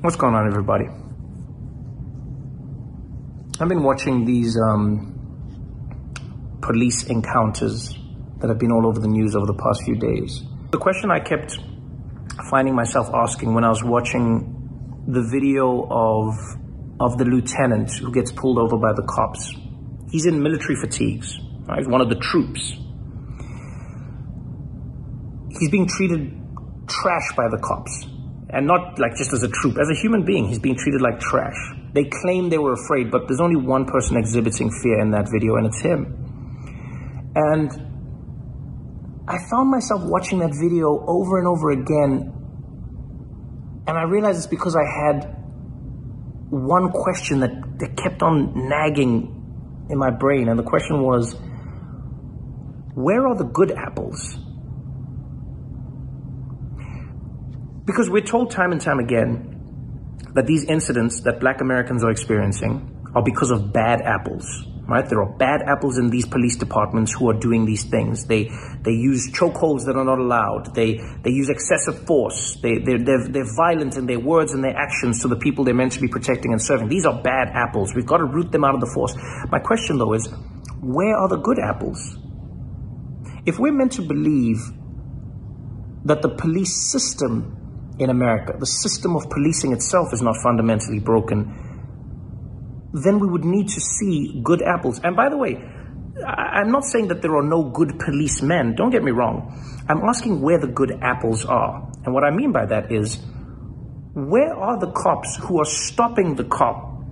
What's going on, everybody? I've been watching these um, police encounters that have been all over the news over the past few days. The question I kept finding myself asking when I was watching the video of of the lieutenant who gets pulled over by the cops. He's in military fatigues, right? One of the troops. He's being treated trash by the cops and not like just as a troop, as a human being, he's being treated like trash. They claim they were afraid, but there's only one person exhibiting fear in that video, and it's him. And I found myself watching that video over and over again, and I realized it's because I had one question that, that kept on nagging in my brain, and the question was, where are the good apples? Because we're told time and time again that these incidents that black Americans are experiencing are because of bad apples, right? There are bad apples in these police departments who are doing these things. They, they use chokeholds that are not allowed. They, they use excessive force. They, they're, they're, they're violent in their words and their actions to the people they're meant to be protecting and serving. These are bad apples. We've got to root them out of the force. My question though is, where are the good apples? If we're meant to believe that the police system in America, the system of policing itself is not fundamentally broken, then we would need to see good apples. And by the way, I'm not saying that there are no good policemen. Don't get me wrong. I'm asking where the good apples are. And what I mean by that is, where are the cops who are stopping the cop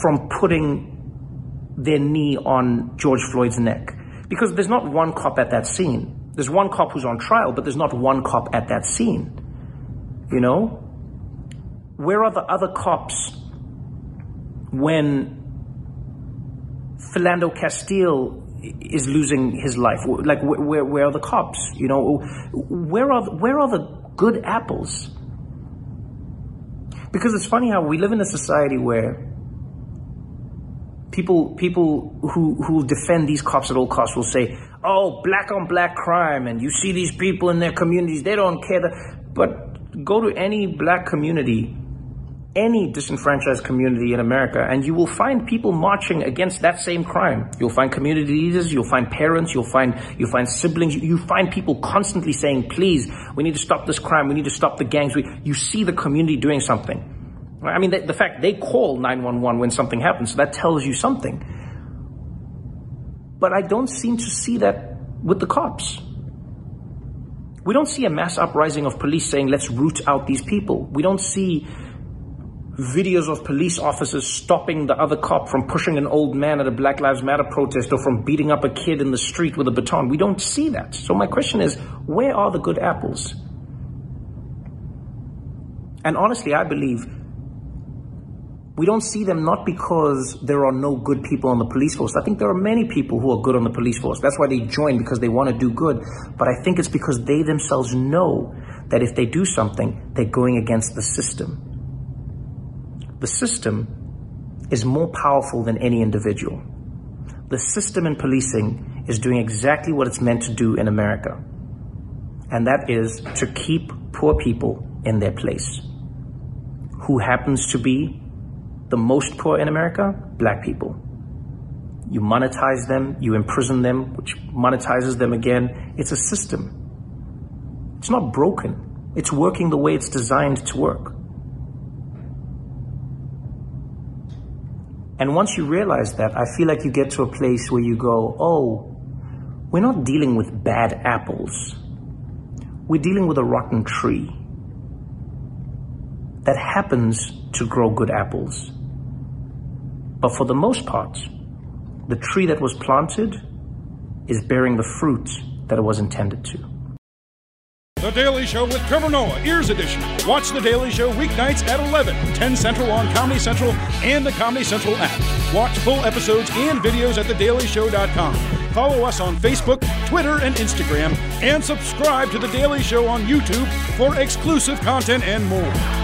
from putting their knee on George Floyd's neck? Because there's not one cop at that scene. There's one cop who's on trial, but there's not one cop at that scene. You know? Where are the other cops when Philando Castile is losing his life? Like, where, where are the cops? You know, where are, where are the good apples? Because it's funny how we live in a society where people people who who defend these cops at all costs will say, "Oh, black on black crime," and you see these people in their communities, they don't care. That, but go to any black community, any disenfranchised community in America, and you will find people marching against that same crime. You'll find community leaders, you'll find parents, you'll find, you'll find siblings, you find people constantly saying, please, we need to stop this crime, we need to stop the gangs. We, you see the community doing something. I mean, the, the fact they call 911 when something happens, so that tells you something. But I don't seem to see that with the cops. We don't see a mass uprising of police saying, let's root out these people. We don't see videos of police officers stopping the other cop from pushing an old man at a Black Lives Matter protest or from beating up a kid in the street with a baton. We don't see that. So my question is, where are the good apples? And honestly, I believe we don't see them not because there are no good people on the police force. I think there are many people who are good on the police force. That's why they join because they want to do good. But I think it's because they themselves know that if they do something, they're going against the system. The system is more powerful than any individual. The system in policing is doing exactly what it's meant to do in America. And that is to keep poor people in their place. Who happens to be the most poor in America? Black people. you monetize them, you imprison them, which monetizes them again. It's a system. It's not broken. It's working the way it's designed to work. And once you realize that, I feel like you get to a place where you go, oh, we're not dealing with bad apples. We're dealing with a rotten tree that happens to grow good apples. But for the most part, the tree that was planted is bearing the fruit that it was intended to. The Daily Show with Trevor Noah, Ears Edition. Watch The Daily Show weeknights at 11, 10 Central on Comedy Central and the Comedy Central app. Watch full episodes and videos at thedailyshow.com. Follow us on Facebook, Twitter, and Instagram, and subscribe to The Daily Show on YouTube for exclusive content and more.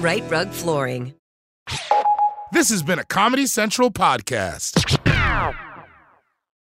Rite Rug Flooring. This has been a Comedy Central podcast.